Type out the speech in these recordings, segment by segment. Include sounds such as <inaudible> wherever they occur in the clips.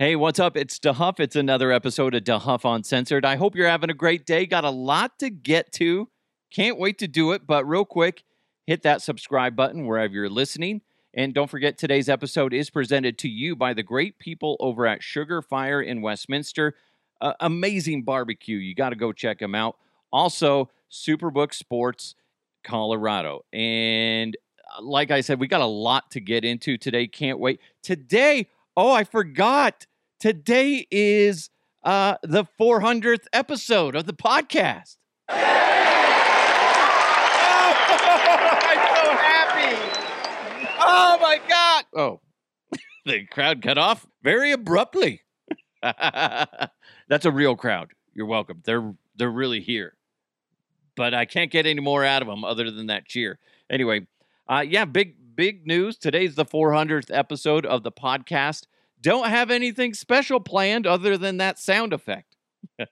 Hey, what's up? It's DeHuff. It's another episode of DeHuff Uncensored. I hope you're having a great day. Got a lot to get to. Can't wait to do it. But real quick, hit that subscribe button wherever you're listening. And don't forget, today's episode is presented to you by the great people over at Sugar Fire in Westminster. Uh, amazing barbecue. You got to go check them out. Also, Superbook Sports Colorado. And uh, like I said, we got a lot to get into today. Can't wait. Today, oh, I forgot. Today is uh, the 400th episode of the podcast. <laughs> I'm so happy. Oh my God. Oh, <laughs> the crowd cut off very abruptly. <laughs> That's a real crowd. You're welcome. They're they're really here. But I can't get any more out of them other than that cheer. Anyway, uh, yeah, big big news. Today's the 400th episode of the podcast. Don't have anything special planned other than that sound effect. <laughs>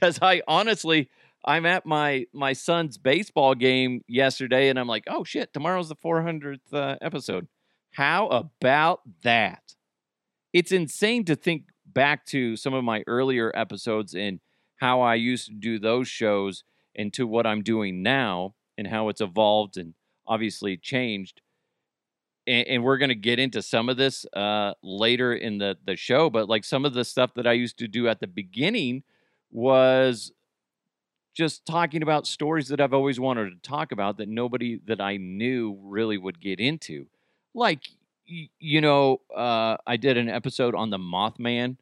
Cuz I honestly I'm at my my son's baseball game yesterday and I'm like, "Oh shit, tomorrow's the 400th uh, episode." How about that? It's insane to think back to some of my earlier episodes and how I used to do those shows and to what I'm doing now and how it's evolved and obviously changed. And, and we're going to get into some of this uh, later in the, the show, but like some of the stuff that I used to do at the beginning was just talking about stories that I've always wanted to talk about that nobody that I knew really would get into. Like, you know, uh, I did an episode on the Mothman,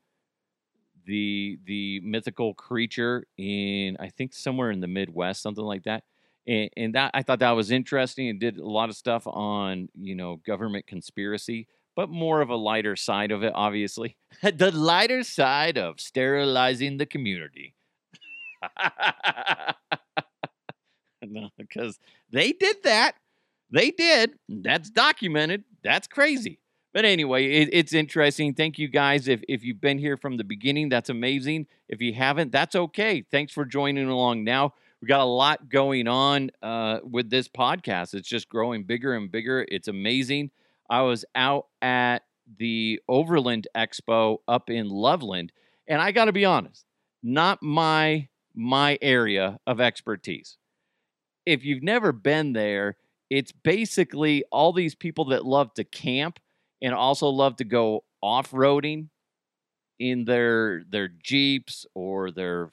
the the mythical creature in I think somewhere in the Midwest, something like that. And, and that I thought that was interesting and did a lot of stuff on you know government conspiracy, but more of a lighter side of it, obviously. <laughs> the lighter side of sterilizing the community. <laughs> no, because they did that. They did. That's documented. That's crazy. But anyway, it, it's interesting. Thank you guys. If, if you've been here from the beginning, that's amazing. If you haven't, that's okay. Thanks for joining along now. We got a lot going on uh, with this podcast. It's just growing bigger and bigger. It's amazing. I was out at the Overland Expo up in Loveland, and I got to be honest, not my my area of expertise. If you've never been there, it's basically all these people that love to camp and also love to go off-roading in their their Jeeps or their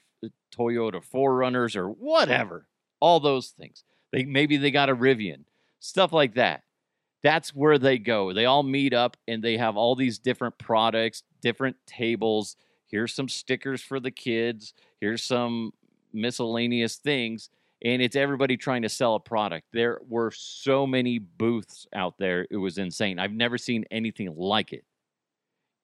Toyota 4Runners or whatever. All those things. They maybe they got a Rivian, stuff like that. That's where they go. They all meet up and they have all these different products, different tables. Here's some stickers for the kids. Here's some miscellaneous things and it's everybody trying to sell a product. There were so many booths out there. It was insane. I've never seen anything like it.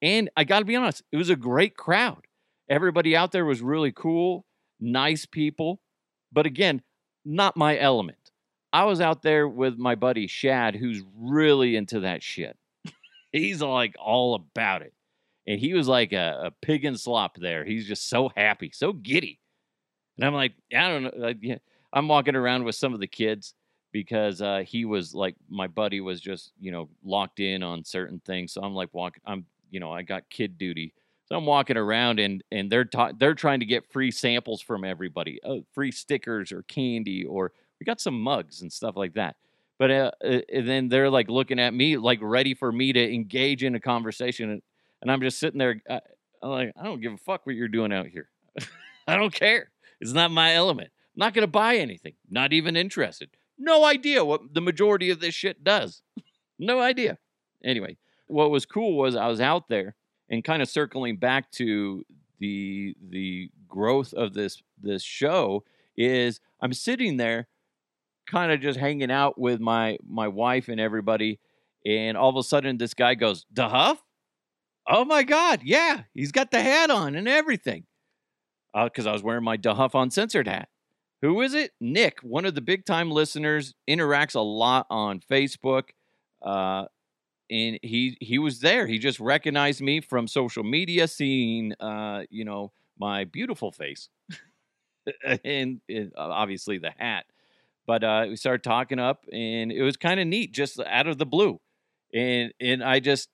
And I got to be honest, it was a great crowd. Everybody out there was really cool, nice people. But again, not my element. I was out there with my buddy Shad, who's really into that shit. <laughs> He's like all about it. And he was like a, a pig in slop there. He's just so happy, so giddy. And I'm like, I don't know. Like, yeah I'm walking around with some of the kids because uh, he was like my buddy was just you know locked in on certain things. So I'm like walking. I'm you know I got kid duty. So I'm walking around and and they're ta- they're trying to get free samples from everybody, uh, free stickers or candy or we got some mugs and stuff like that. But uh, uh then they're like looking at me like ready for me to engage in a conversation, and, and I'm just sitting there. Uh, I'm like I don't give a fuck what you're doing out here. <laughs> I don't care. It's not my element. Not going to buy anything. Not even interested. No idea what the majority of this shit does. <laughs> no idea. Anyway, what was cool was I was out there and kind of circling back to the the growth of this this show is I'm sitting there kind of just hanging out with my my wife and everybody and all of a sudden this guy goes, "DeHuff? Oh my god, yeah, he's got the hat on and everything." Uh, cuz I was wearing my DeHuff Uncensored hat. Who is it? Nick, one of the big time listeners, interacts a lot on Facebook. Uh, and he he was there. He just recognized me from social media, seeing uh, you know my beautiful face, <laughs> and, and, obviously the hat. But uh, we started talking up, and it was kind of neat, just out of the blue. And and I just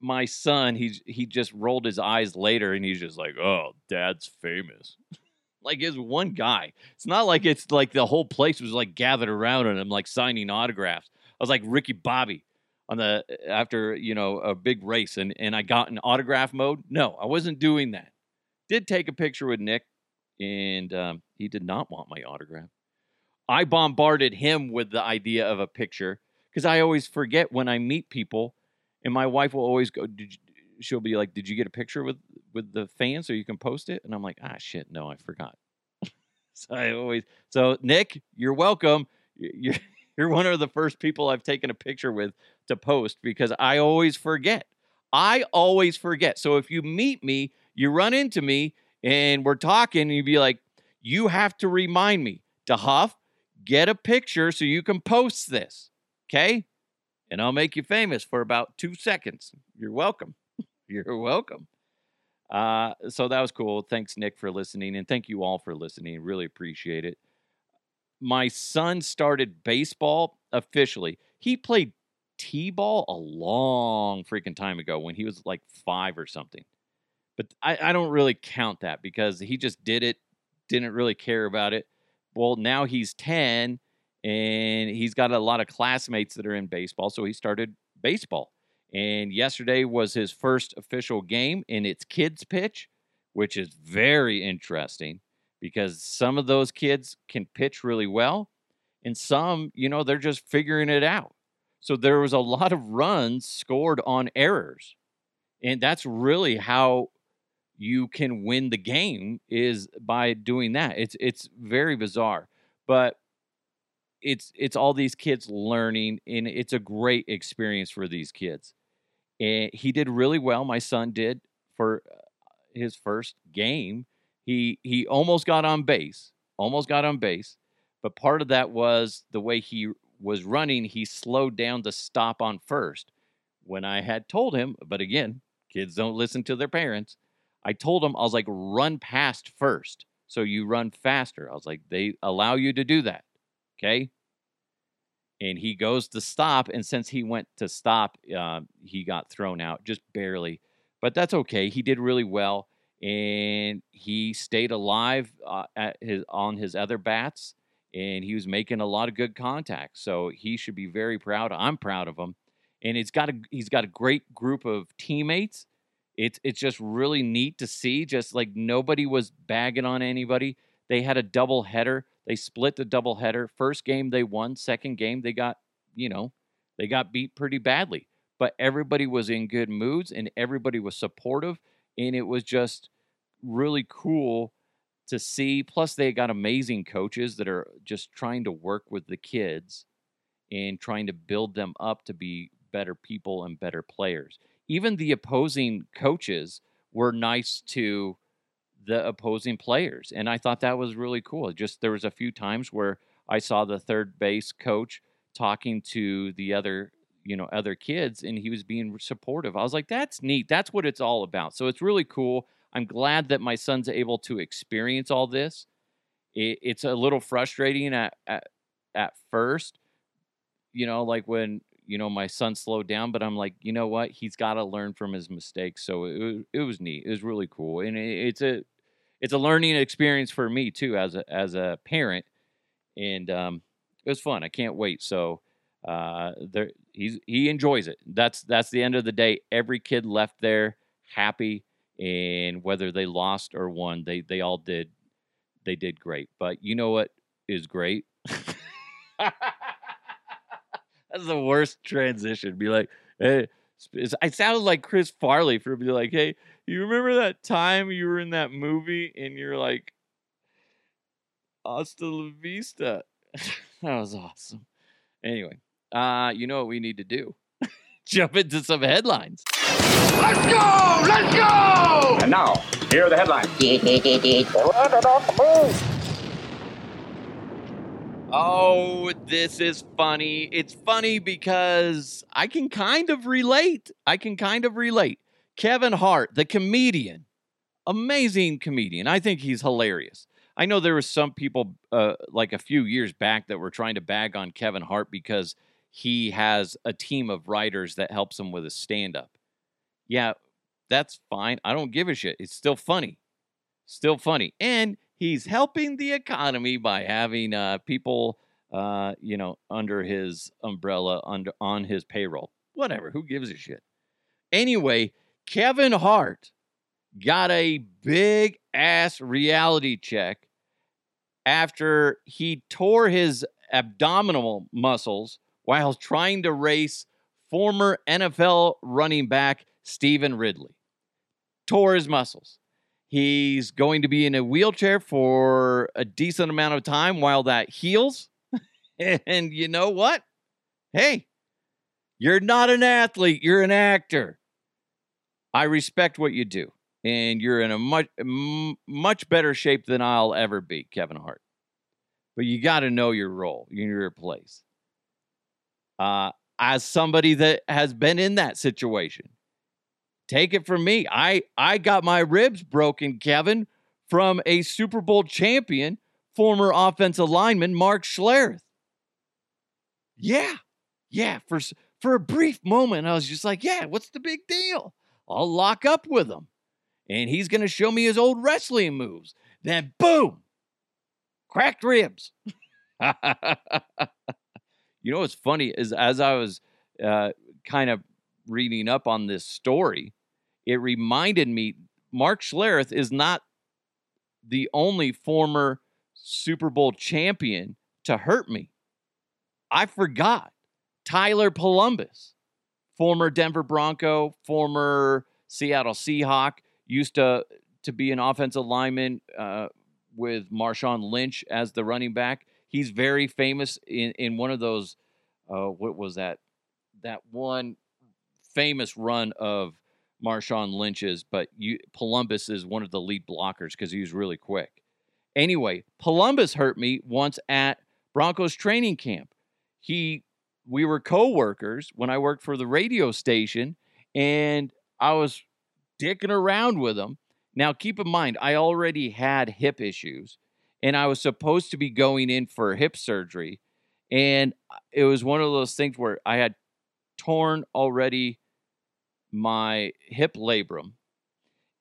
my son, he's he just rolled his eyes later and he's just like, "Oh, dad's famous." <laughs> like it's one guy. It's not like it's like the whole place was like gathered around and I'm like signing autographs. I was like Ricky Bobby on the after, you know, a big race and and I got in autograph mode. No, I wasn't doing that. Did take a picture with Nick and um, he did not want my autograph. I bombarded him with the idea of a picture because I always forget when I meet people, and my wife will always go. She'll be like, "Did you get a picture with with the fans so you can post it?" And I'm like, "Ah, shit, no, I forgot." <laughs> so I always so Nick, you're welcome. You're you're one of the first people I've taken a picture with to post because I always forget. I always forget. So if you meet me, you run into me, and we're talking, and you'd be like, "You have to remind me to Huff, get a picture so you can post this." Okay. And I'll make you famous for about two seconds. You're welcome. <laughs> You're welcome. Uh, so that was cool. Thanks, Nick, for listening. And thank you all for listening. Really appreciate it. My son started baseball officially. He played T ball a long freaking time ago when he was like five or something. But I, I don't really count that because he just did it, didn't really care about it. Well, now he's 10 and he's got a lot of classmates that are in baseball, so he started baseball. And yesterday was his first official game in its kids pitch, which is very interesting because some of those kids can pitch really well, and some, you know, they're just figuring it out. So there was a lot of runs scored on errors. And that's really how you can win the game is by doing that. It's it's very bizarre. But it's it's all these kids learning and it's a great experience for these kids and he did really well my son did for uh, his first game he he almost got on base almost got on base but part of that was the way he was running he slowed down to stop on first. When i had told him but again kids don't listen to their parents i told him i was like run past first so you run faster. I was like they allow you to do that okay? And he goes to stop and since he went to stop uh, he got thrown out just barely but that's okay he did really well and he stayed alive uh, at his on his other bats and he was making a lot of good contact so he should be very proud i'm proud of him and it's got a he's got a great group of teammates it's it's just really neat to see just like nobody was bagging on anybody they had a double header they split the double header. First game they won. Second game they got, you know, they got beat pretty badly. But everybody was in good moods and everybody was supportive. And it was just really cool to see. Plus, they got amazing coaches that are just trying to work with the kids and trying to build them up to be better people and better players. Even the opposing coaches were nice to the opposing players. And I thought that was really cool. Just there was a few times where I saw the third base coach talking to the other, you know, other kids and he was being supportive. I was like, that's neat. That's what it's all about. So it's really cool. I'm glad that my son's able to experience all this. It, it's a little frustrating at, at at first, you know, like when you know my son slowed down but i'm like you know what he's got to learn from his mistakes so it, it was neat it was really cool and it, it's a it's a learning experience for me too as a as a parent, and um, it was fun. I can't wait. So uh, there, he's he enjoys it. That's that's the end of the day. Every kid left there happy, and whether they lost or won, they they all did they did great. But you know what is great? <laughs> That's the worst transition. Be like, hey, I sounded like Chris Farley for be like, hey, you remember that time you were in that movie and you're like, hasta la vista. <laughs> that was awesome. Anyway, uh, you know what we need to do? <laughs> Jump into some headlines. Let's go! Let's go! And now, here are the headlines. Oh, this is funny. It's funny because I can kind of relate. I can kind of relate. Kevin Hart, the comedian, amazing comedian. I think he's hilarious. I know there was some people uh, like a few years back that were trying to bag on Kevin Hart because he has a team of writers that helps him with his stand up. Yeah, that's fine. I don't give a shit. It's still funny. Still funny. And he's helping the economy by having uh, people, uh, you know, under his umbrella, under on his payroll. Whatever. Who gives a shit? Anyway, Kevin Hart got a big ass reality check after he tore his abdominal muscles while trying to race former NFL running back Stephen Ridley. Tore his muscles. He's going to be in a wheelchair for a decent amount of time while that heals. <laughs> and you know what? Hey, you're not an athlete, you're an actor. I respect what you do, and you're in a much much better shape than I'll ever be, Kevin Hart. But you got to know your role, your place. Uh, as somebody that has been in that situation, take it from me. I I got my ribs broken, Kevin, from a Super Bowl champion, former offensive lineman Mark Schlereth. Yeah, yeah. For for a brief moment, I was just like, yeah, what's the big deal? I'll lock up with him. And he's to show me his old wrestling moves. Then, boom, cracked ribs. <laughs> you know what's funny is as I was uh, kind of reading up on this story, it reminded me Mark Schlereth is not the only former Super Bowl champion to hurt me. I forgot Tyler Polumbus former Denver Bronco, former Seattle Seahawk, used to to be an offensive lineman uh, with Marshawn Lynch as the running back. He's very famous in in one of those. Uh, what was that? That one famous run of Marshawn Lynch's, but you, Polumbus is one of the lead blockers because he was really quick. Anyway, Polumbus hurt me once at Broncos training camp. He we were co-workers when I worked for the radio station and I was dicking around with him. Now keep in mind I already had hip issues and I was supposed to be going in for hip surgery and it was one of those things where I had torn already my hip labrum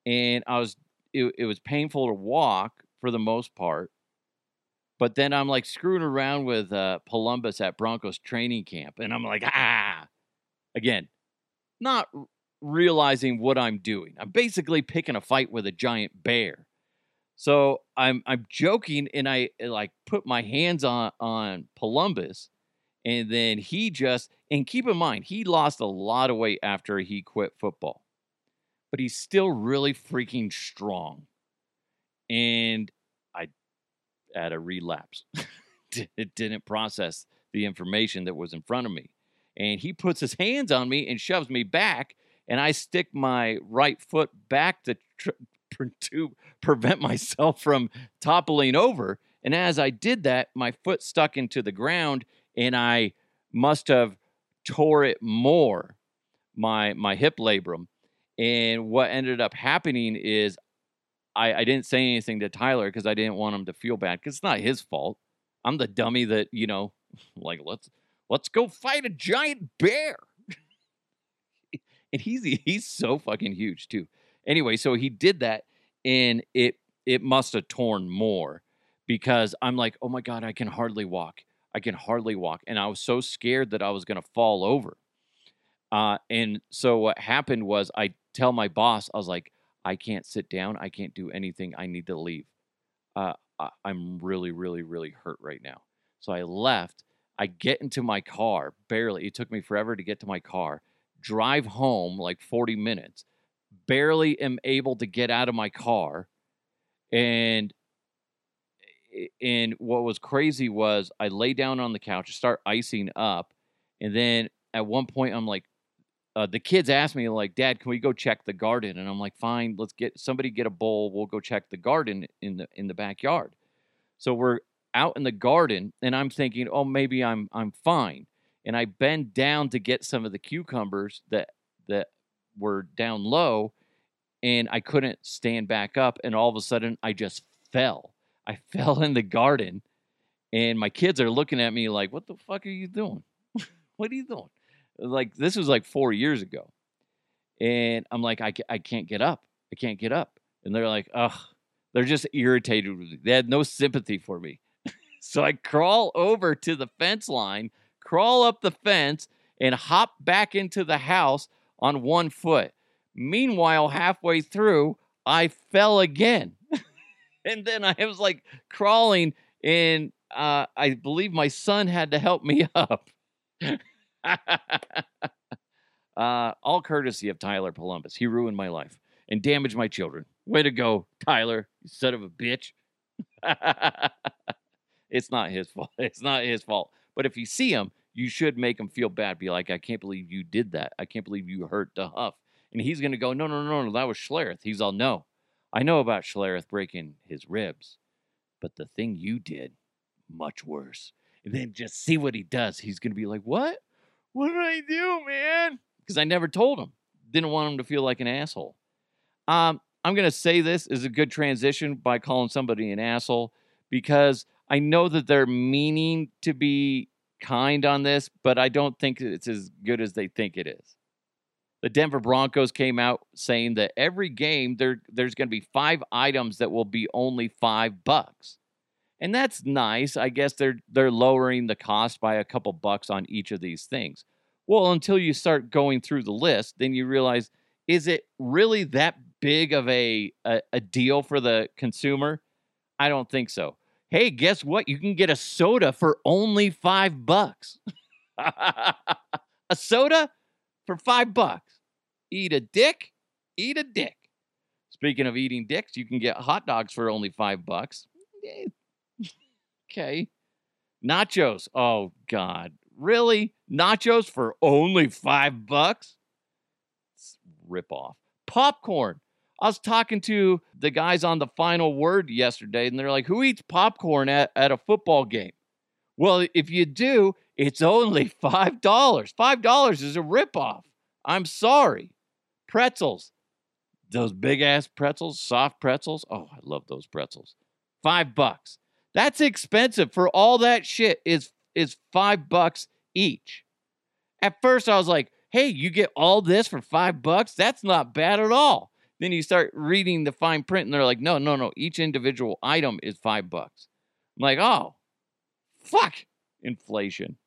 and I was it, it was painful to walk for the most part but then I'm like screwing around with uh, Polumbus at Broncos training camp, and I'm like, ah, again, not realizing what I'm doing. I'm basically picking a fight with a giant bear. So I'm I'm joking, and I eh, like put my hands on on Polumbus, and then he just and keep in mind he lost a lot of weight after he quit football, but he's still really freaking strong, and I at a relapse. <laughs> it didn't process the information that was in front of me. And he puts his hands on me and shoves me back, and I stick my right foot back to, tr- to prevent myself from toppling over. And as I did that, my foot stuck into the ground, and I must have tore it more, my my hip labrum. And what ended up happening is I, I didn't say anything to Tyler because I didn't want him to feel bad because it's not his fault. I'm the dummy that you know, <laughs> like let's let's go fight a giant bear. <laughs> and he's he's so fucking huge too. Anyway, so he did that, and it it must have torn more because I'm like, oh my god, I can hardly walk. I can hardly walk, and I was so scared that I was gonna fall over. Uh, and so what happened was I tell my boss, I was like, I can't sit down. I can't do anything. I need to leave. Uh, I, I'm really, really, really hurt right now. So I left. I get into my car, barely. It took me forever to get to my car. Drive home like 40 minutes. Barely am able to get out of my car. And and what was crazy was I lay down on the couch, start icing up, and then at one point I'm like, uh, the kids asked me like, "Dad, can we go check the garden?" And I'm like, "Fine, let's get somebody get a bowl. We'll go check the garden in the in the backyard." So we're out in the garden, and I'm thinking, "Oh, maybe I'm I'm fine." And I bend down to get some of the cucumbers that that were down low, and I couldn't stand back up. And all of a sudden, I just fell. I <laughs> fell in the garden, and my kids are looking at me like, "What the fuck are you doing? <laughs> what are you doing?" like this was like four years ago And I'm like, I, I can't get up. I can't get up. And they're like, ugh, they're just irritated with me. They had no sympathy for me. <laughs> so I crawl over to the fence line, crawl up the fence, and hop back into the house on one foot. Meanwhile, halfway through, I fell again. <laughs> and then I was like crawling, and uh, I believe my son had to help me <laughs> up. <laughs> uh, all courtesy of Tyler Polumbus. He ruined my life and damaged my children. Way to go, Tyler, you son of a bitch. it's not his fault. It's not his fault. But if you see him, you should make him feel bad. Be like, I can't believe you did that. I can't believe you hurt the Huff. And he's going to go, no, no, no, no, that was Schlereth. He's all, no, I know about Schlereth breaking his ribs, but the thing you did, much worse. And then just see what he does. He's going to be like, what? What did I do, man? Because I never told him. Didn't want him to feel like an asshole. Um, I'm going to say this is a good transition by calling somebody an asshole because I know that they're meaning to be kind on this, but I don't think it's as good as they think it is. The Denver Broncos came out saying that every game there there's going to be five items that will be only 5 bucks. And that's nice. I guess they're they're lowering the cost by a couple bucks on each of these things. Well, until you start going through the list, then you realize is it really that big of a, a, a deal for the consumer? I don't think so. Hey, guess what? You can get a soda for only five bucks. <laughs> a soda for five bucks. Eat a dick, eat a dick. Speaking of eating dicks, you can get hot dogs for only five bucks. Eh, Okay. Nachos. Oh, God. Really? Nachos for only five bucks? Rip off. Popcorn. I was talking to the guys on the final word yesterday, and they're like, Who eats popcorn at, at a football game? Well, if you do, it's only <laughs> $5. $5 is a ripoff. I'm sorry. Pretzels. Those big ass pretzels, soft pretzels. Oh, I love those pretzels. Five bucks. That's expensive for all that shit is is five bucks each. At first I was like, hey, you get all this for five bucks? That's not bad at all. Then you start reading the fine print and they're like, no, no, no. Each individual item is five bucks. I'm like, oh, fuck inflation.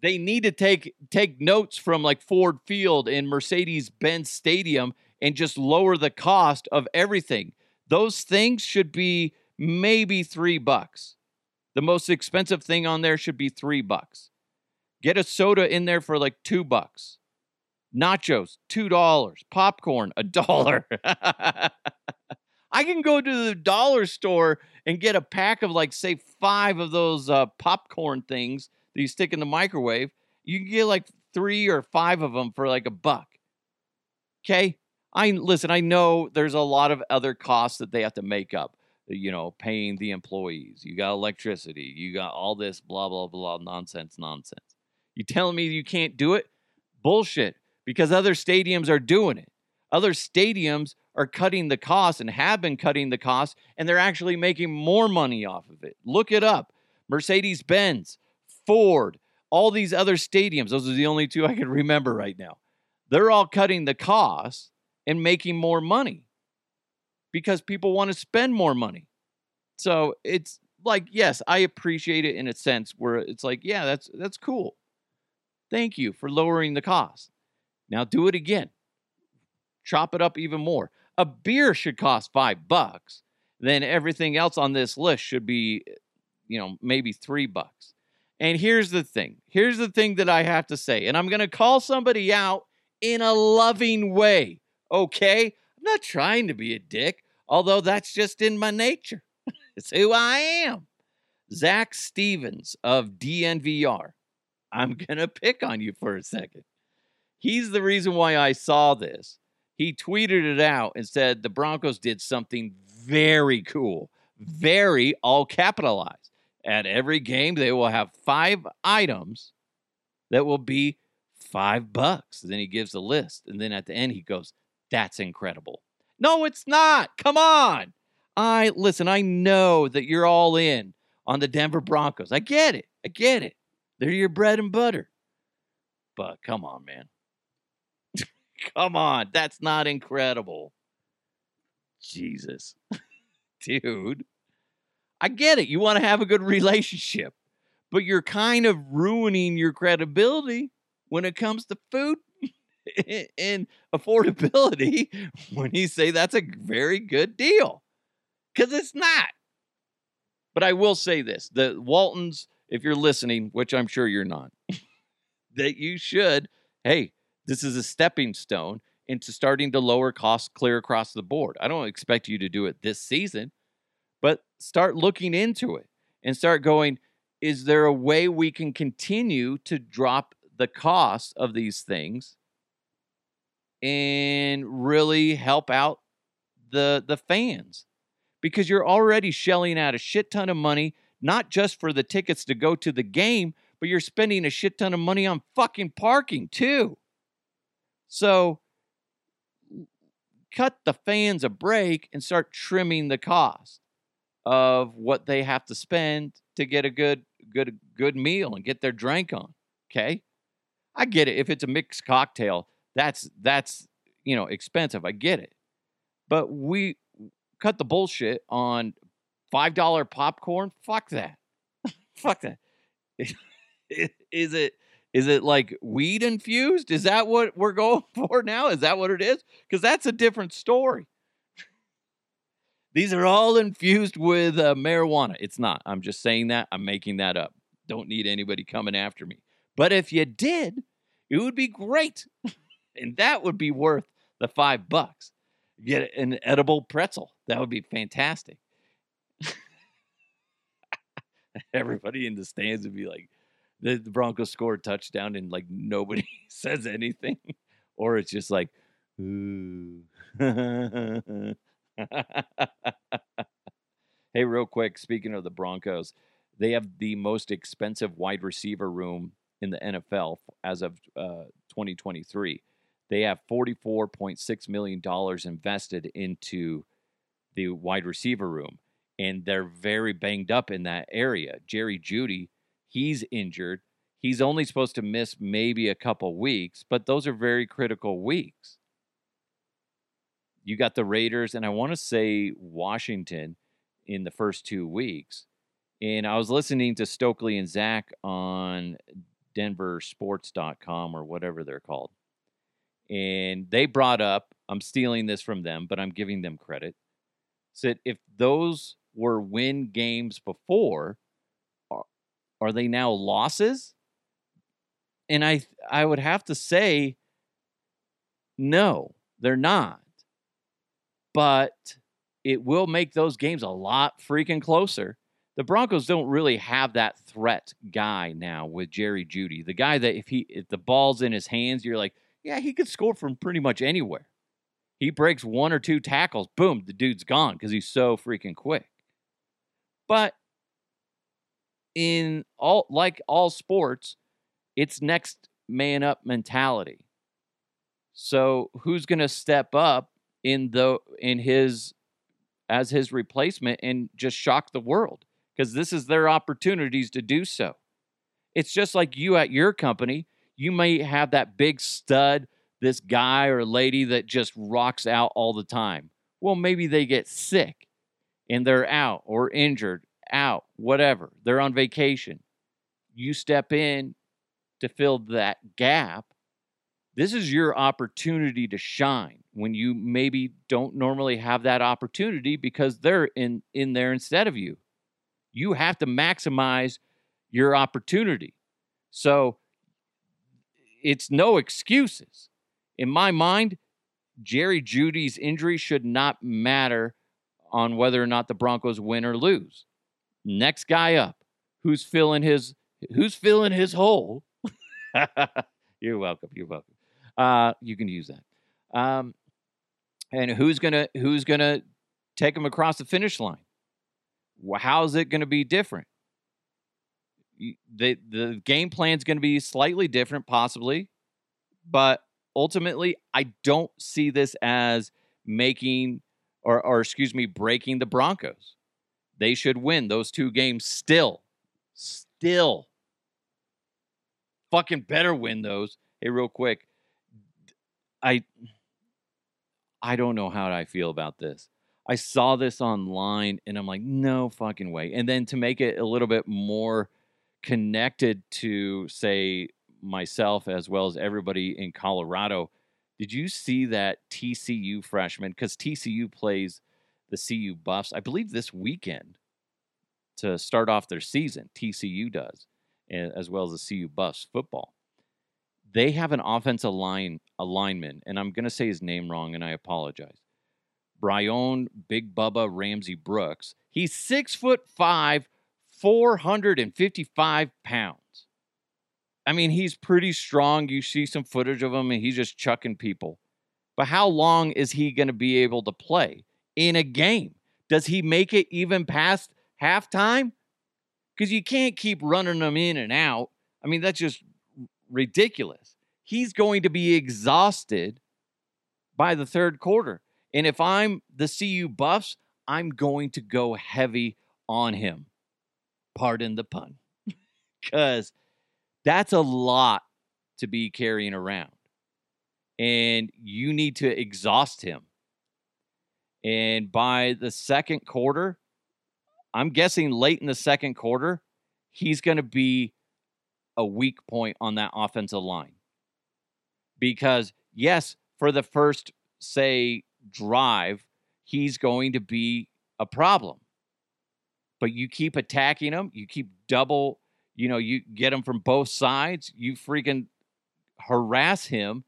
They need to take take notes from like Ford Field and Mercedes Benz Stadium and just lower the cost of everything. Those things should be maybe three bucks. The most expensive thing on there should be three bucks. Get a soda in there for like two bucks. Nachos, two dollars. Popcorn, a dollar. I can go to the dollar store and get a pack of like, say, five of those uh, popcorn things that you stick in the microwave. You can get like three or five of them for like a buck. Okay. I listen, I know there's a lot of other costs that they have to make up you know, paying the employees. You got electricity. You got all this blah, blah, blah, nonsense, nonsense. You telling me you can't do it? Bullshit. Because other stadiums are doing it. Other stadiums are cutting the cost and have been cutting the cost, and they're actually making more money off of it. Look it up. Mercedes Benz, Ford, all these other stadiums, those are the only two I can remember right now. They're all cutting the cost and making more money because people want to spend more money. So it's like, yes, I appreciate it in a sense where it's like, yeah, that's that's cool. Thank you for lowering the cost. Now do it again. Chop it up even more. A beer should cost five bucks. Then everything else on this list should be, you know, maybe three bucks. And here's the thing. Here's the thing that I have to say. And I'm going to call somebody out in a loving way. Okay? I'm not trying to be a dick although that's just in my nature. <laughs> it's who I am. Zach Stevens of DNVR. I'm going to pick on you for a second. He's the reason why I saw this. He tweeted it out and said the Broncos did something very cool, very all capitalized. At every game, they will have five items that will be five bucks. Then he gives a list. And then at the end, he goes, That's incredible. No, it's not. Come on. I listen, I know that you're all in on the Denver Broncos. I get it. I get it. They're your bread and butter. But come on, man. Come on, that's not incredible. Jesus. <laughs> Dude. I get it. You want to have a good relationship, but you're kind of ruining your credibility when it comes to food <laughs> and affordability <laughs> when you say that's a very good deal. Because it's not. But I will say this the Waltons, if you're listening, which I'm sure you're not, that you should, hey, this is a stepping stone into starting to lower costs clear across the board. I don't expect you to do it this season, but start looking into it and start going, is there a way we can continue to drop the cost of these things and really help out the the fans? Because you're already shelling out a shit ton of money, not just for the tickets to go to the game, but you're spending a shit ton of money on fucking parking too. So cut the fans a break and start trimming the cost of what they have to spend to get a good good good meal and get their drink on. Okay? I get it. If it's a mixed cocktail, that's that's you know expensive. I get it. But we cut the bullshit on five dollar popcorn. Fuck that. <laughs> Fuck that. <laughs> is it is it like weed infused? Is that what we're going <laughs> for now? Is that what it is? Because that's a different story. These are all infused with uh, marijuana. It's not. I'm just saying that. I'm making that up. Don't need anybody coming after me. But if you did, it would be great. <laughs> and that would be worth the five bucks. Get an edible pretzel. That would be fantastic. <laughs> Everybody in the stands would be like, the, the Broncos score a touchdown and like nobody <laughs> says anything. or it's just like, ooh. <laughs> hey, real quick, speaking of the Broncos, they have the most expensive wide receiver room in the NFL as of uh, 2023. They have $44.6 million invested into the wide receiver room, and they're very banged up in that area. Jerry Jeudy, he's injured. He's only supposed to miss maybe a couple weeks, but those are very critical weeks you got the Raiders, and I want to say Washington in the first two weeks. And I was listening to Stokley and Zach on denversports.com or whatever they're called. And they brought up, I'm stealing this from them, but I'm giving them credit. Said if those were win games before, are they now losses? And I I would have to say no, they're not but it will make those games a lot freaking closer. The Broncos don't really have that threat guy now with Jerry Jeudy, The guy that if he if the ball's in his hands, you're like, yeah, he could score from pretty much anywhere. He breaks one or two tackles, boom, the dude's gone because he's so freaking quick. But in all like all sports, it's next man up mentality. So who's going to step up in the in his as his replacement and just shock the world because this is their opportunities to do so. It's just like you at your company, you may have that big stud, this guy or lady that just rocks out all the time. Well, maybe they get sick and they're out or injured, out, whatever. They're on vacation. You step in to fill that gap. This is your opportunity to shine when you maybe don't normally have that opportunity because they're in in there instead of you. You have to maximize your opportunity. So it's no excuses. In my mind, Jerry Jeudy's injury should not matter on whether or not the Broncos win or lose. Next guy up, who's filling his who's filling his hole? <laughs> you're welcome. You're welcome. Uh, you can use that. Um, and who's gonna who's gonna take him across the finish line? How's it to be different? The the game plan is going to be slightly different, possibly, but ultimately, I don't see this as making or or excuse me, breaking the Broncos. They should win those two games still, still. Fucking better win those. Hey, real quick, I I don't know how I feel about this. I saw this online and I'm like, no fucking way. And then to make it a little bit more connected to, say, myself as well as everybody in Colorado, did you see that TCU freshman? Because TCU plays the CU Buffs, I believe, this weekend to start off their season. TCU does, as well as the CU Buffs football. They have an offensive line alignment, and I'm going to say his name wrong, and I apologize. Brian Big Bubba Ramsey Brooks. He's six foot five, 455 pounds. I mean, he's pretty strong. You see some footage of him, and he's just chucking people. But how long is he going to be able to play in a game? Does he make it even past halftime? Because you can't keep running them in and out. I mean, that's just ridiculous. He's going to be exhausted by the third quarter. And if I'm the CU Buffs, I'm going to go heavy on him. Pardon the pun. <laughs> Because that's a lot to be carrying around. And you need to exhaust him. And by the second quarter, I'm guessing late in the second quarter, he's going to be a weak point on that offensive line. Because, yes, for the first, say, drive, he's going to be a problem. But you keep attacking him, you keep double, you know, you get him from both sides, you freaking harass him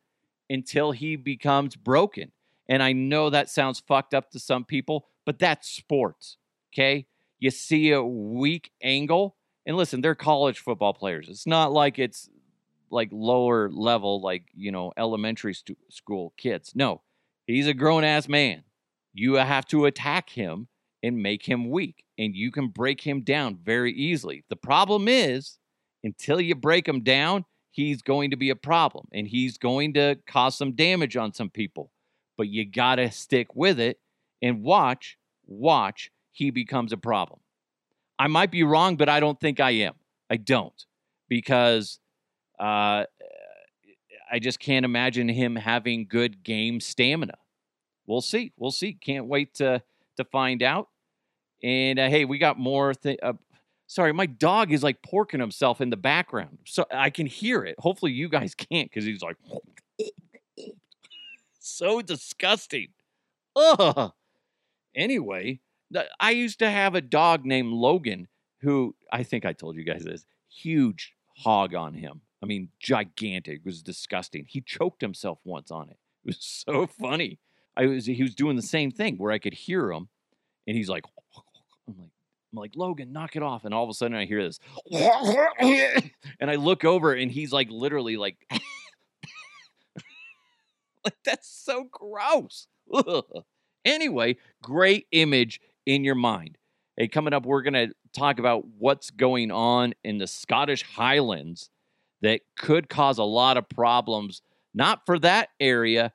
until he becomes broken. And I know that sounds fucked up to some people, but that's sports. Okay. You see a weak angle, and listen, they're college football players. It's not like it's like lower level, like, you know, elementary stu- school kids. No, He's a grown ass man. You have to attack him and make him weak, and you can break him down very easily. The problem is, until you break him down, he's going to be a problem and he's going to cause some damage on some people. But you got to stick with it and watch, watch, he becomes a problem. I might be wrong, but I don't think I am. I don't because uh, I just can't imagine him having good game stamina. We'll see. We'll see. Can't wait to to find out. And uh, hey, we got more. Uh, sorry, my dog is like porking himself in the background, so I can hear it. Hopefully, you guys can't because he's like <laughs> so disgusting. Ugh. Anyway, I used to have a dog named Logan who I think I told you guys this huge hog on him. I mean, gigantic. It was disgusting. He choked himself once on it. It was so funny. I was he was doing the same thing where I could hear him, and he's like, <laughs> I'm like, I'm like Logan, knock it off, and all of a sudden I hear this, <laughs> and I look over, and he's like literally like, <laughs> <laughs> like that's so gross. anyway, great image in your mind. Hey, coming up, we're gonna talk about what's going on in the Scottish Highlands that could cause a lot of problems, not for that area,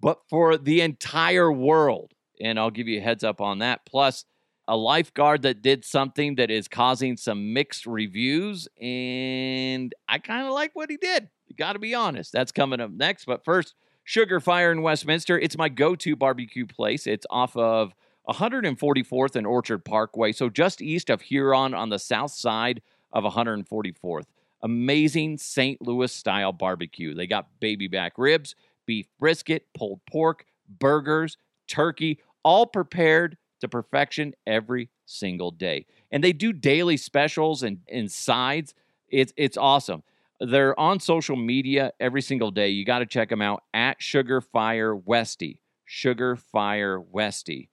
but for the entire world. And I'll give you a heads up on that. Plus, a lifeguard that did something that is causing some mixed reviews. And I kind of like what he did. You got to be honest. That's coming up next. But first, Sugar Fire in Westminster. It's my go to barbecue place. It's off of 144th and Orchard Parkway. So just east of Huron on the south side of 144th amazing St. Louis style barbecue. They got baby back ribs, beef brisket, pulled pork, burgers, turkey, all prepared to perfection every single day. And they do daily specials and, and sides. It's it's awesome. They're on social media every single day. You got to check them out at Sugar Fire Westy. Sugar Fire Westy.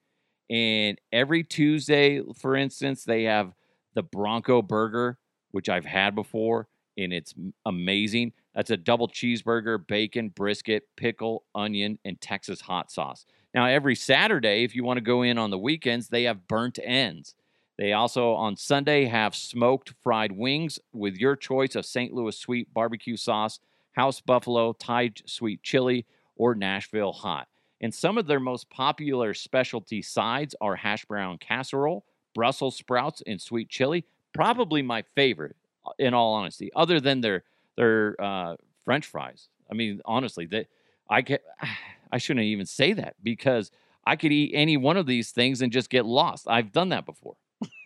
And every Tuesday, for instance, they have the Bronco Burger, which I've had before and it's amazing. That's a double cheeseburger, bacon, brisket, pickle, onion, and Texas hot sauce. Now, every Saturday, if you want to go in on the weekends, they have burnt ends. They also on Sunday have smoked fried wings with your choice of St. Louis sweet barbecue sauce, house buffalo, Thai sweet chili, or Nashville hot. And some of their most popular specialty sides are hash brown casserole, Brussels sprouts, and sweet chili. Probably my favorite in all honesty, other than their their uh, French fries. I mean, honestly, they, I can <sighs> I shouldn't even say that because I could eat any one of these things and just get lost. I've done that before.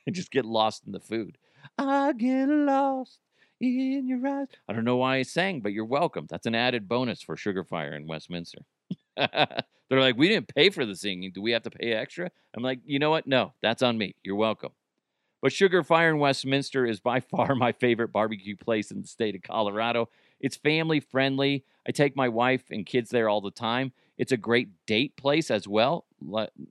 <laughs> and just get lost in the food. I get lost in your eyes. I don't know why I sang, but you're welcome. That's an added bonus for Sugar Fire in Westminster. <laughs> They're like, we didn't pay for the singing. Do we have to pay extra? I'm like, you know what? No, that's on me. You're welcome. But Sugar Fire in Westminster is by <laughs> far my favorite barbecue place in the state of Colorado. It's family friendly. I take my wife and kids there all the time. It's a great date place as well.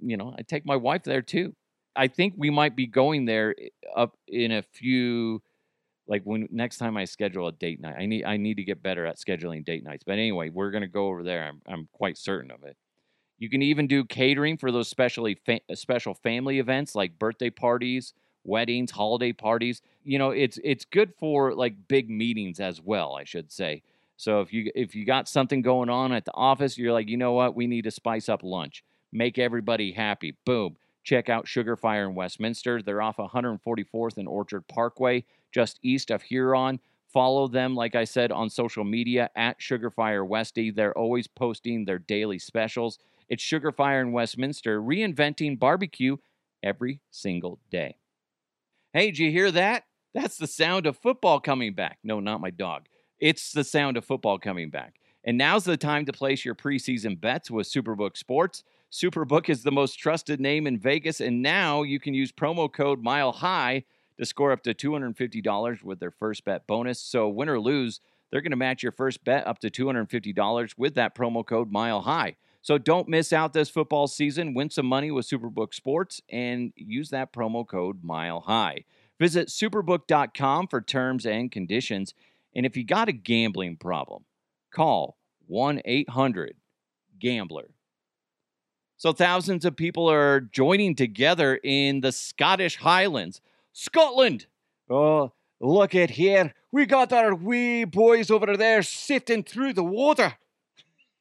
You know, I take my wife there too. I think we might be going there eh, up in a few like when next time I schedule a date night. I need I need to get better at scheduling date nights. But anyway, we're going to go over there. I'm I'm quite certain of it. You can even do catering for those specially fa- special family events like birthday parties, weddings, holiday parties. You know, it's it's good for like big meetings as well, I should say. So if you if you got something going on at the office, you're like, "You know what? We need to spice up lunch. Make everybody happy." Boom. Check out Sugar Fire in Westminster. They're off 144th and Orchard Parkway, just east of Huron. Follow them, like I said, on social media at Sugarfire Westy. They're always posting their daily specials. It's Sugarfire in Westminster, reinventing barbecue every single day. Hey, did you hear that? That's the sound of football coming back. No, not my dog. It's the sound of football coming back. And now's the time to place your preseason bets with Superbook Sports. Superbook is the most trusted name in Vegas, and now you can use promo code Mile High to score up to $250 with their first bet bonus. So, win or lose, they're going to match your first bet up to $250 with that promo code Mile High. So, don't miss out this football season. Win some money with Superbook Sports and use that promo code Mile High. Visit superbook.com for terms and conditions. And if you got a gambling problem, call 1 800 Gambler. So thousands of people are joining together in the Scottish Highlands. Scotland! Oh, look at here. We got our wee boys over there sifting through the water.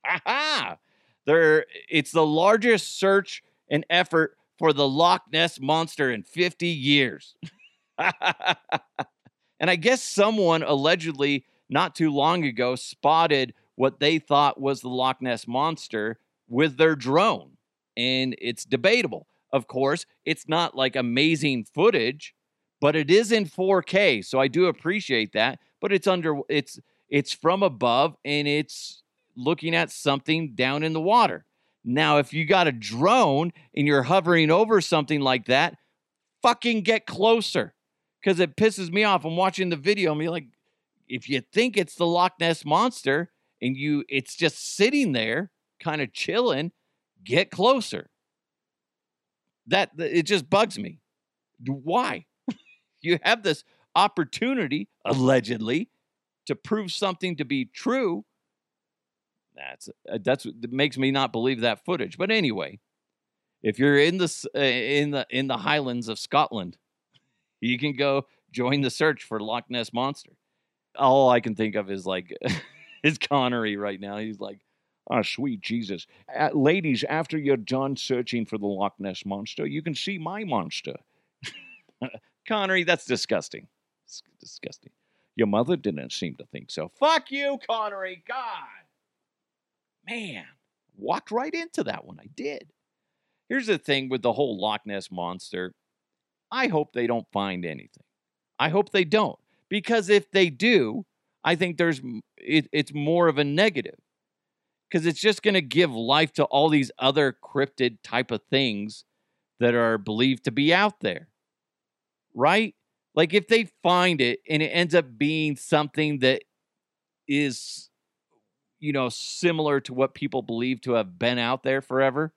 Aha! There, it's the largest search and effort for the Loch Ness monster in 50 years. <laughs> and I guess someone allegedly not too long ago spotted what they thought was the Loch Ness monster with their drone and it's debatable. Of course, it's not like amazing footage, but it is in 4K, so I do appreciate that. But it's under it's it's from above and it's looking at something down in the water. Now, if you got a drone and you're hovering over something like that, fucking get closer because it pisses me off. I'm watching the video and be like, if you think it's the Loch Ness monster and you it's just sitting there kind of chilling get closer. That it just bugs me. Why? <laughs> you have this opportunity, allegedly, to prove something to be true. That's uh, that's that makes me not believe that footage. But anyway, if you're in the uh, in the in the Highlands of Scotland, you can go join the search for Loch Ness monster. All I can think of is like <laughs> is Connery right now. He's like, Ah, sweet Jesus. Uh, ladies, after you're done searching for the Loch Ness Monster, you can see my monster. <laughs> Connery, that's disgusting. It's disgusting. Your mother didn't seem to think so. Fuck you, Connery. God. Man, walked right into that one. I did. Here's the thing with the whole Loch Ness Monster I hope they don't find anything. I hope they don't. Because if they do, I think there's it, it's more of a negative because it's just going to give life to all these other cryptid type of things that are believed to be out there. Right? Like if they find it and it ends up being something that is you know similar to what people believe to have been out there forever,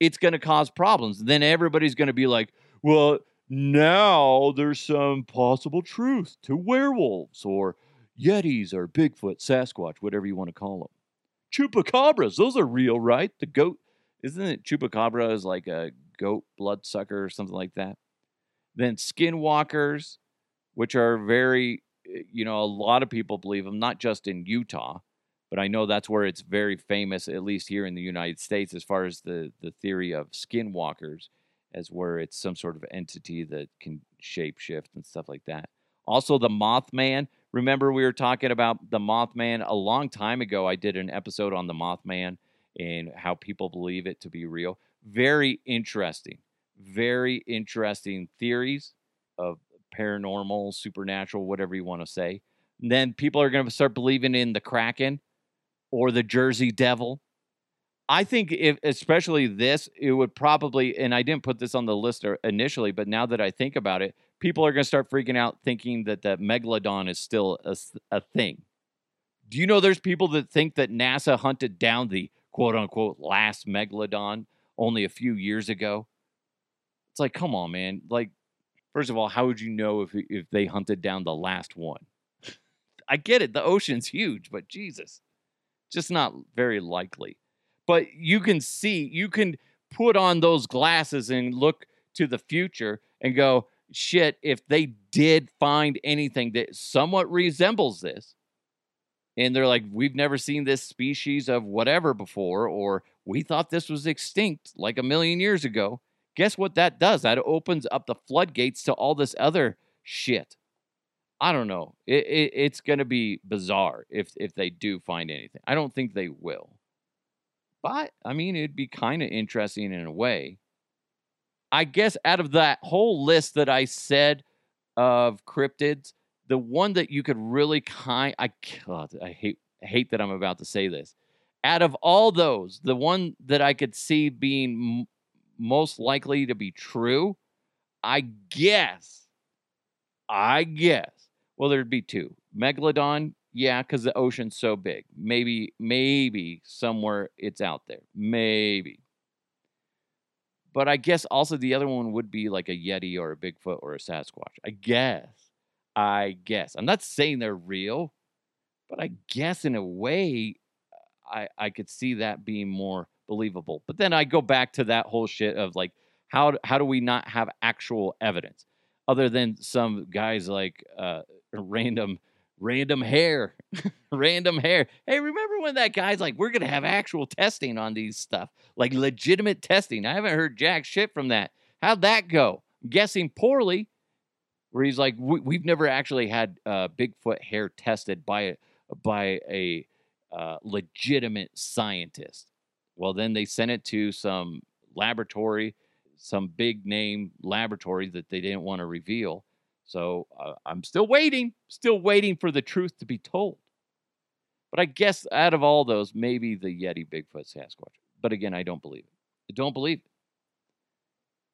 it's going to cause problems. Then everybody's going to be like, "Well, now there's some possible truth to werewolves or yetis or Bigfoot, Sasquatch, whatever you want to call them." chupacabras. Those are real, right? The goat, isn't it? Chupacabra is like a goat bloodsucker or something like that. Then skinwalkers, which are very, eh, you know, a lot of people believe them, not just in Utah, but I know that's where it's very famous, at least here in the United States, as far as the, the theory of skinwalkers, as where it's some sort of entity that can shapeshift and stuff like that. Also, the Mothman, Remember, we were talking about the Mothman a long time ago. I did an episode on the Mothman and how people believe it to be real. Very interesting, very interesting theories of paranormal, supernatural, whatever you want to say. And then people are going to start believing in the Kraken or the Jersey Devil. I think if especially this, it would probably, and I didn't put this on the list er, initially, but now that I think about it, people are going to start freaking out thinking that the megalodon is still a thing. Do you know there's people that think that NASA hunted down the quote unquote last megalodon only a few years ago? It's like, come on, man. Like, first of all, how would you know if if they hunted down the last one? I get it, the ocean's huge, but Jesus, just not very likely. But you can see, you can put on those glasses and look to the future and go, shit, if they did find anything that somewhat resembles this, and they're like, we've never seen this species of whatever before, or we thought this was extinct like a million years ago. Guess what that does? That opens up the floodgates to all this other shit. I don't know. It, it, it's going to be bizarre if if they do find anything. I don't think they will. But I mean, it'd be kind of interesting in a way. I guess out of that whole list that I said of cryptids, the one that you could really kind I God, I hate I hate that I'm about to say this. Out of all those, the one that I could see being m- most likely to be true, I guess, I guess, well, there'd be two. Megalodon, yeah, because the ocean's so big. Maybe, maybe somewhere it's out there. Maybe. But I guess also the other one would be like a Yeti or a Bigfoot or a Sasquatch. I guess. I guess. I'm not saying they're real, but I guess in a way, I I could see that being more believable. But then I go back to that whole shit of like, how how do we not have actual evidence other than some guys like uh, <laughs> random random hair, <laughs> random hair. Hey, remember when that guy's like, we're gonna have actual testing on these stuff, like legitimate testing? I haven't heard jack shit from that. How'd that go? Guessing poorly. Where he's like, we, we've never actually had uh, Bigfoot hair tested by a by a uh, legitimate scientist. Well, then they sent it to some laboratory, some big name laboratory that they didn't want to reveal. So uh, I'm still waiting, still waiting for the truth to be told. But I guess out of all those, maybe the Yeti, Bigfoot, Sasquatch. But again, I don't believe it. I don't believe it.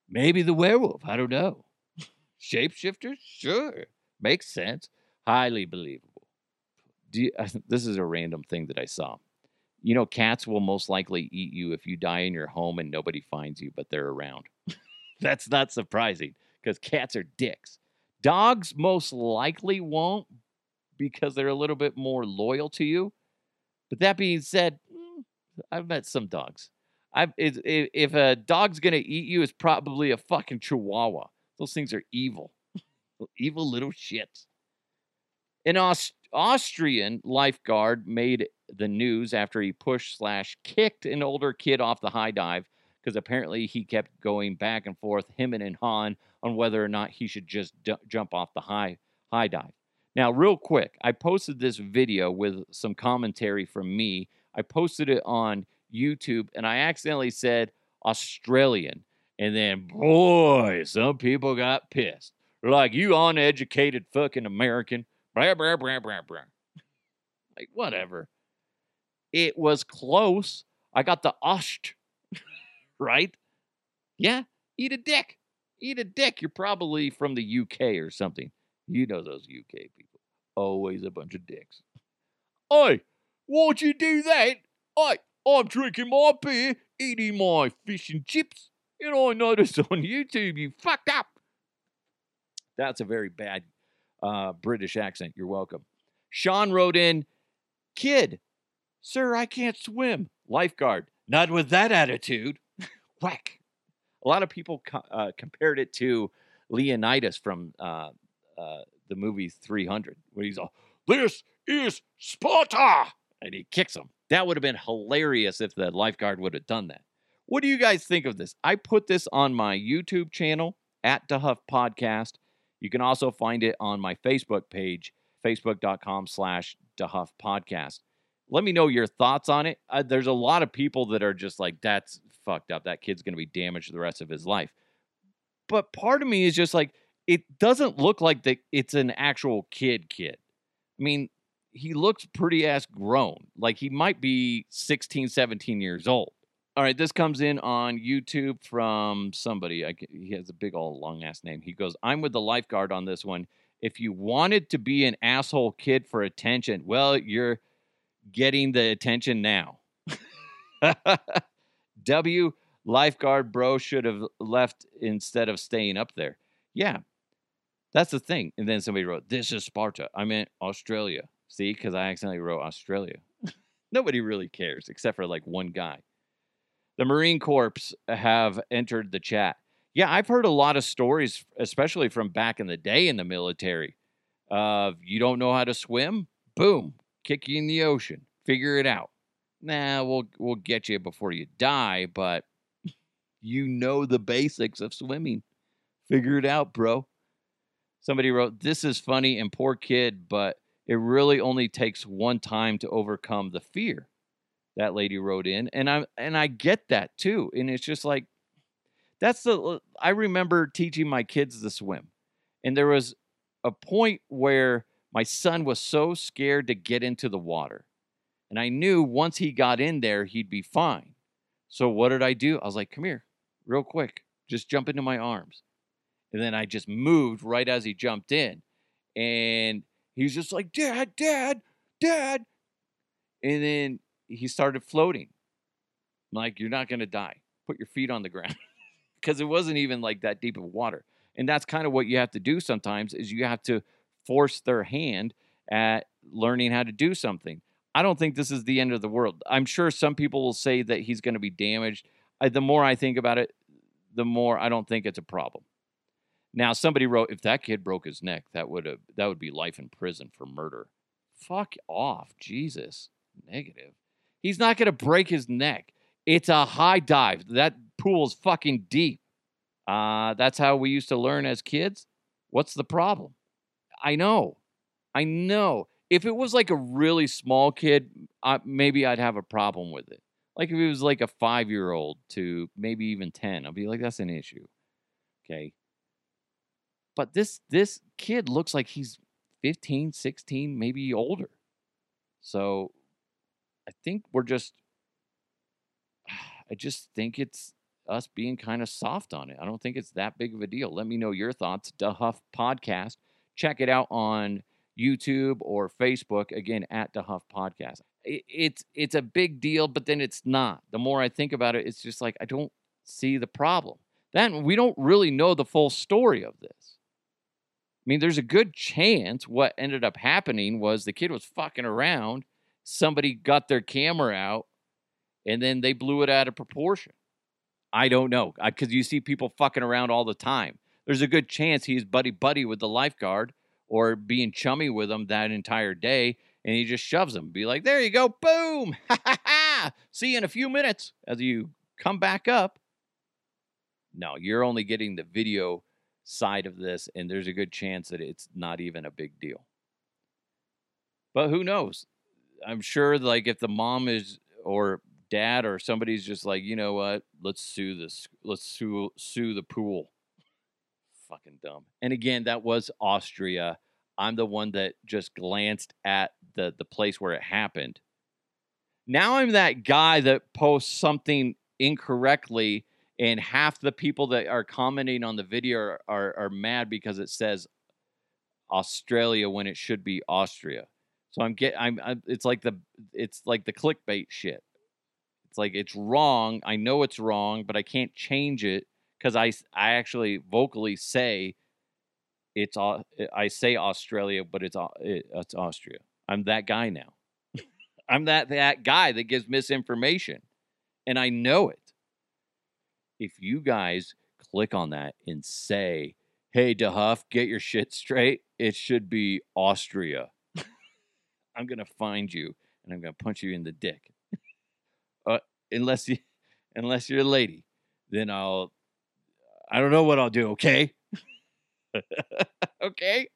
Maybe the werewolf. I don't know. <laughs> Shapeshifter? Sure. Makes sense. Highly believable. You, <laughs> this is a random thing that I saw. You know, cats will most likely eat you if you die in your home and nobody finds you, but they're around. <laughs> That's not surprising because cats are dicks. Dogs most likely won't because they're a little bit more loyal to you. But that being said, mm, I've met some dogs. I've if, if if a dog's gonna eat you, it's probably a fucking chihuahua. Those things are evil, <laughs> evil little shits. An Aus- Austrian lifeguard made the news after he pushed slash kicked an older kid off the high dive because apparently he kept going back and forth, him and Han, on whether or not he should just d- jump off the high high dive. Now, real quick, I posted this video with some commentary from me. I posted it on YouTube, and I accidentally said Australian, and then boy, some people got pissed. They're like, "You uneducated fucking American." Blah blah blah blah blah. Like whatever. It was close. I got the Ost <laughs> right? Yeah, eat a dick. Eat a dick. You're probably from the UK or something. You know those UK people. Always a bunch of dicks. Oi, why'd you do that? I, I'm drinking my beer, eating my fish and chips, and I noticed <laughs> on YouTube you fucked up. That's a very bad uh, British accent. You're welcome. Sean wrote in, Kid, sir, I can't swim. Lifeguard, not with that attitude. Whack. A lot of people co- uh, compared it to Leonidas from uh, uh, the movie 300, where he's all, This is Sparta! And he kicks him. That would have been hilarious if the lifeguard would have done that. What do you guys think of this? I put this on my YouTube channel at DeHuff Podcast. You can also find it on my Facebook page. facebook.com slash DeHuff podcast. Let me know your thoughts on it. Uh, there's a lot of people that are just like, that's fucked up. That kid's going to be damaged the rest of his life. But part of me is just like, it doesn't look like that it's an actual kid kid. I mean, he looks pretty ass grown. Like he might be 16, 17 years old. All right, this comes in on YouTube from somebody. I, he has a big old long ass name. He goes, I'm with the lifeguard on this one. If you wanted to be an asshole kid for attention, well, you're getting the attention now. <laughs> W lifeguard bro should have left instead of staying up there. Yeah, that's the thing. And then somebody wrote, This is Sparta. I meant Australia. See, because I accidentally wrote Australia. <laughs> Nobody really cares except for like one guy. The Marine Corps have entered the chat. Yeah, I've heard a lot of stories, especially from back in the day in the military. Of you don't know how to swim? Boom, kick you in the ocean. Figure it out. Nah, we'll we'll get you before you die, but you know the basics of swimming. Figure it out, bro. Somebody wrote, This is funny and poor kid, but it really only takes one time to overcome the fear. That lady wrote in. And I and I get that too. And it's just like that's the I remember teaching my kids to swim. And there was a point where my son was so scared to get into the water. And I knew once he got in there, he'd be fine. So what did I do? I was like, come here, real quick. Just jump into my arms. And then I just moved right as he jumped in. And he's just like, Dad, Dad, Dad. And then he started floating. I'm like, you're not going to die. Put your feet on the ground. <laughs> Because it wasn't even like that deep of water. And that's kind of what you have to do sometimes is you have to force their hand at learning how to do something. I don't think this is the end of the world. I'm sure some people will say that he's going to be damaged. I, the more I think about it, the more I don't think it's a problem. Now, somebody wrote, if that kid broke his neck, that would have that would be life in prison for murder. Fuck off, Jesus. Negative. He's not going to break his neck. It's a high dive. That pool's fucking deep. Uh, that's how we used to learn as kids. What's the problem? I know. I know. If it was like a really small kid, uh, maybe I'd have a problem with it. Like if it was like a five year old to maybe even 10, I'd be like, that's an issue. Okay. But this this kid looks like he's 15, 16, maybe older. So I think we're just <sighs> I just think it's us being kind of soft on it. I don't think it's that big of a deal. Let me know your thoughts. DeHuff Podcast. Check it out on YouTube or Facebook again at DeHuff Podcast. It, it's it's a big deal, but then it's not. The more I think about it, it's just like I don't see the problem. Then we don't really know the full story of this. I mean, there's a good chance what ended up happening was the kid was fucking around. Somebody got their camera out and then they blew it out of proportion. I don't know because you see people fucking around all the time. There's a good chance he's buddy buddy with the lifeguard or being chummy with him that entire day, and he just shoves him. Be like, there you go, boom, ha ha ha. See you in a few minutes as you come back up. No, you're only getting the video side of this, and there's a good chance that it's not even a big deal. But who knows? I'm sure, like, if the mom is or dad or somebody's just like, you know what? Let's sue this. Let's sue sue the pool. Fucking dumb. And again, that was Austria. I'm the one that just glanced at the the place where it happened. Now I'm that guy that posts something incorrectly and half the people that are commenting on the video are, are, are mad because it says Australia when it should be Austria. So I'm get I'm, I'm it's like the it's like the clickbait shit. It's like it's wrong. I know it's wrong, but I can't change it because I I actually vocally say it's all I say Australia, but it's it's Austria. I'm that guy now. <laughs> I'm that that guy that gives misinformation, and I know it if you guys click on that and say, hey, DeHuff, get your shit straight, it should be Austria. <laughs> I'm to find you and I'm to punch you in the dick. uh, unless, you, unless you're a lady, then I'll, I don't know what I'll do, okay? <laughs> okay?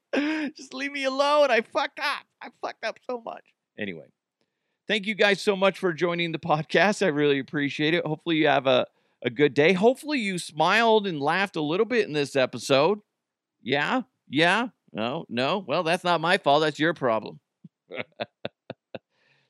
Just leave me alone. I fucked up. I fucked up so much. Anyway, thank you guys so much for joining the podcast. I really appreciate it. Hopefully, you have a, a good day. Hopefully, you smiled and laughed a little bit in this episode. Yeah? Yeah? No? No? Well, that's not my fault. That's your problem. <laughs>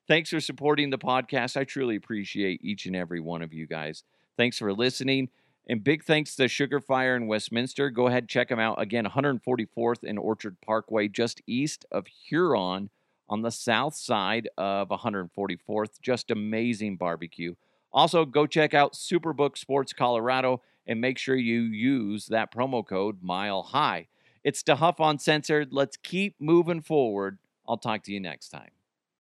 Thanks for supporting the podcast. I truly appreciate each and every one of you guys. Thanks for listening. And big thanks to Sugar Fire in Westminster. Go ahead, check them out. Again, 144th and Orchard Parkway, just east of Huron on the south side of 144th. Just amazing barbecue. Also, go check out Superbook Sports Colorado and make sure you use that promo code Mile High. It's DeHuff Uncensored. Let's keep moving forward. I'll talk to you next time.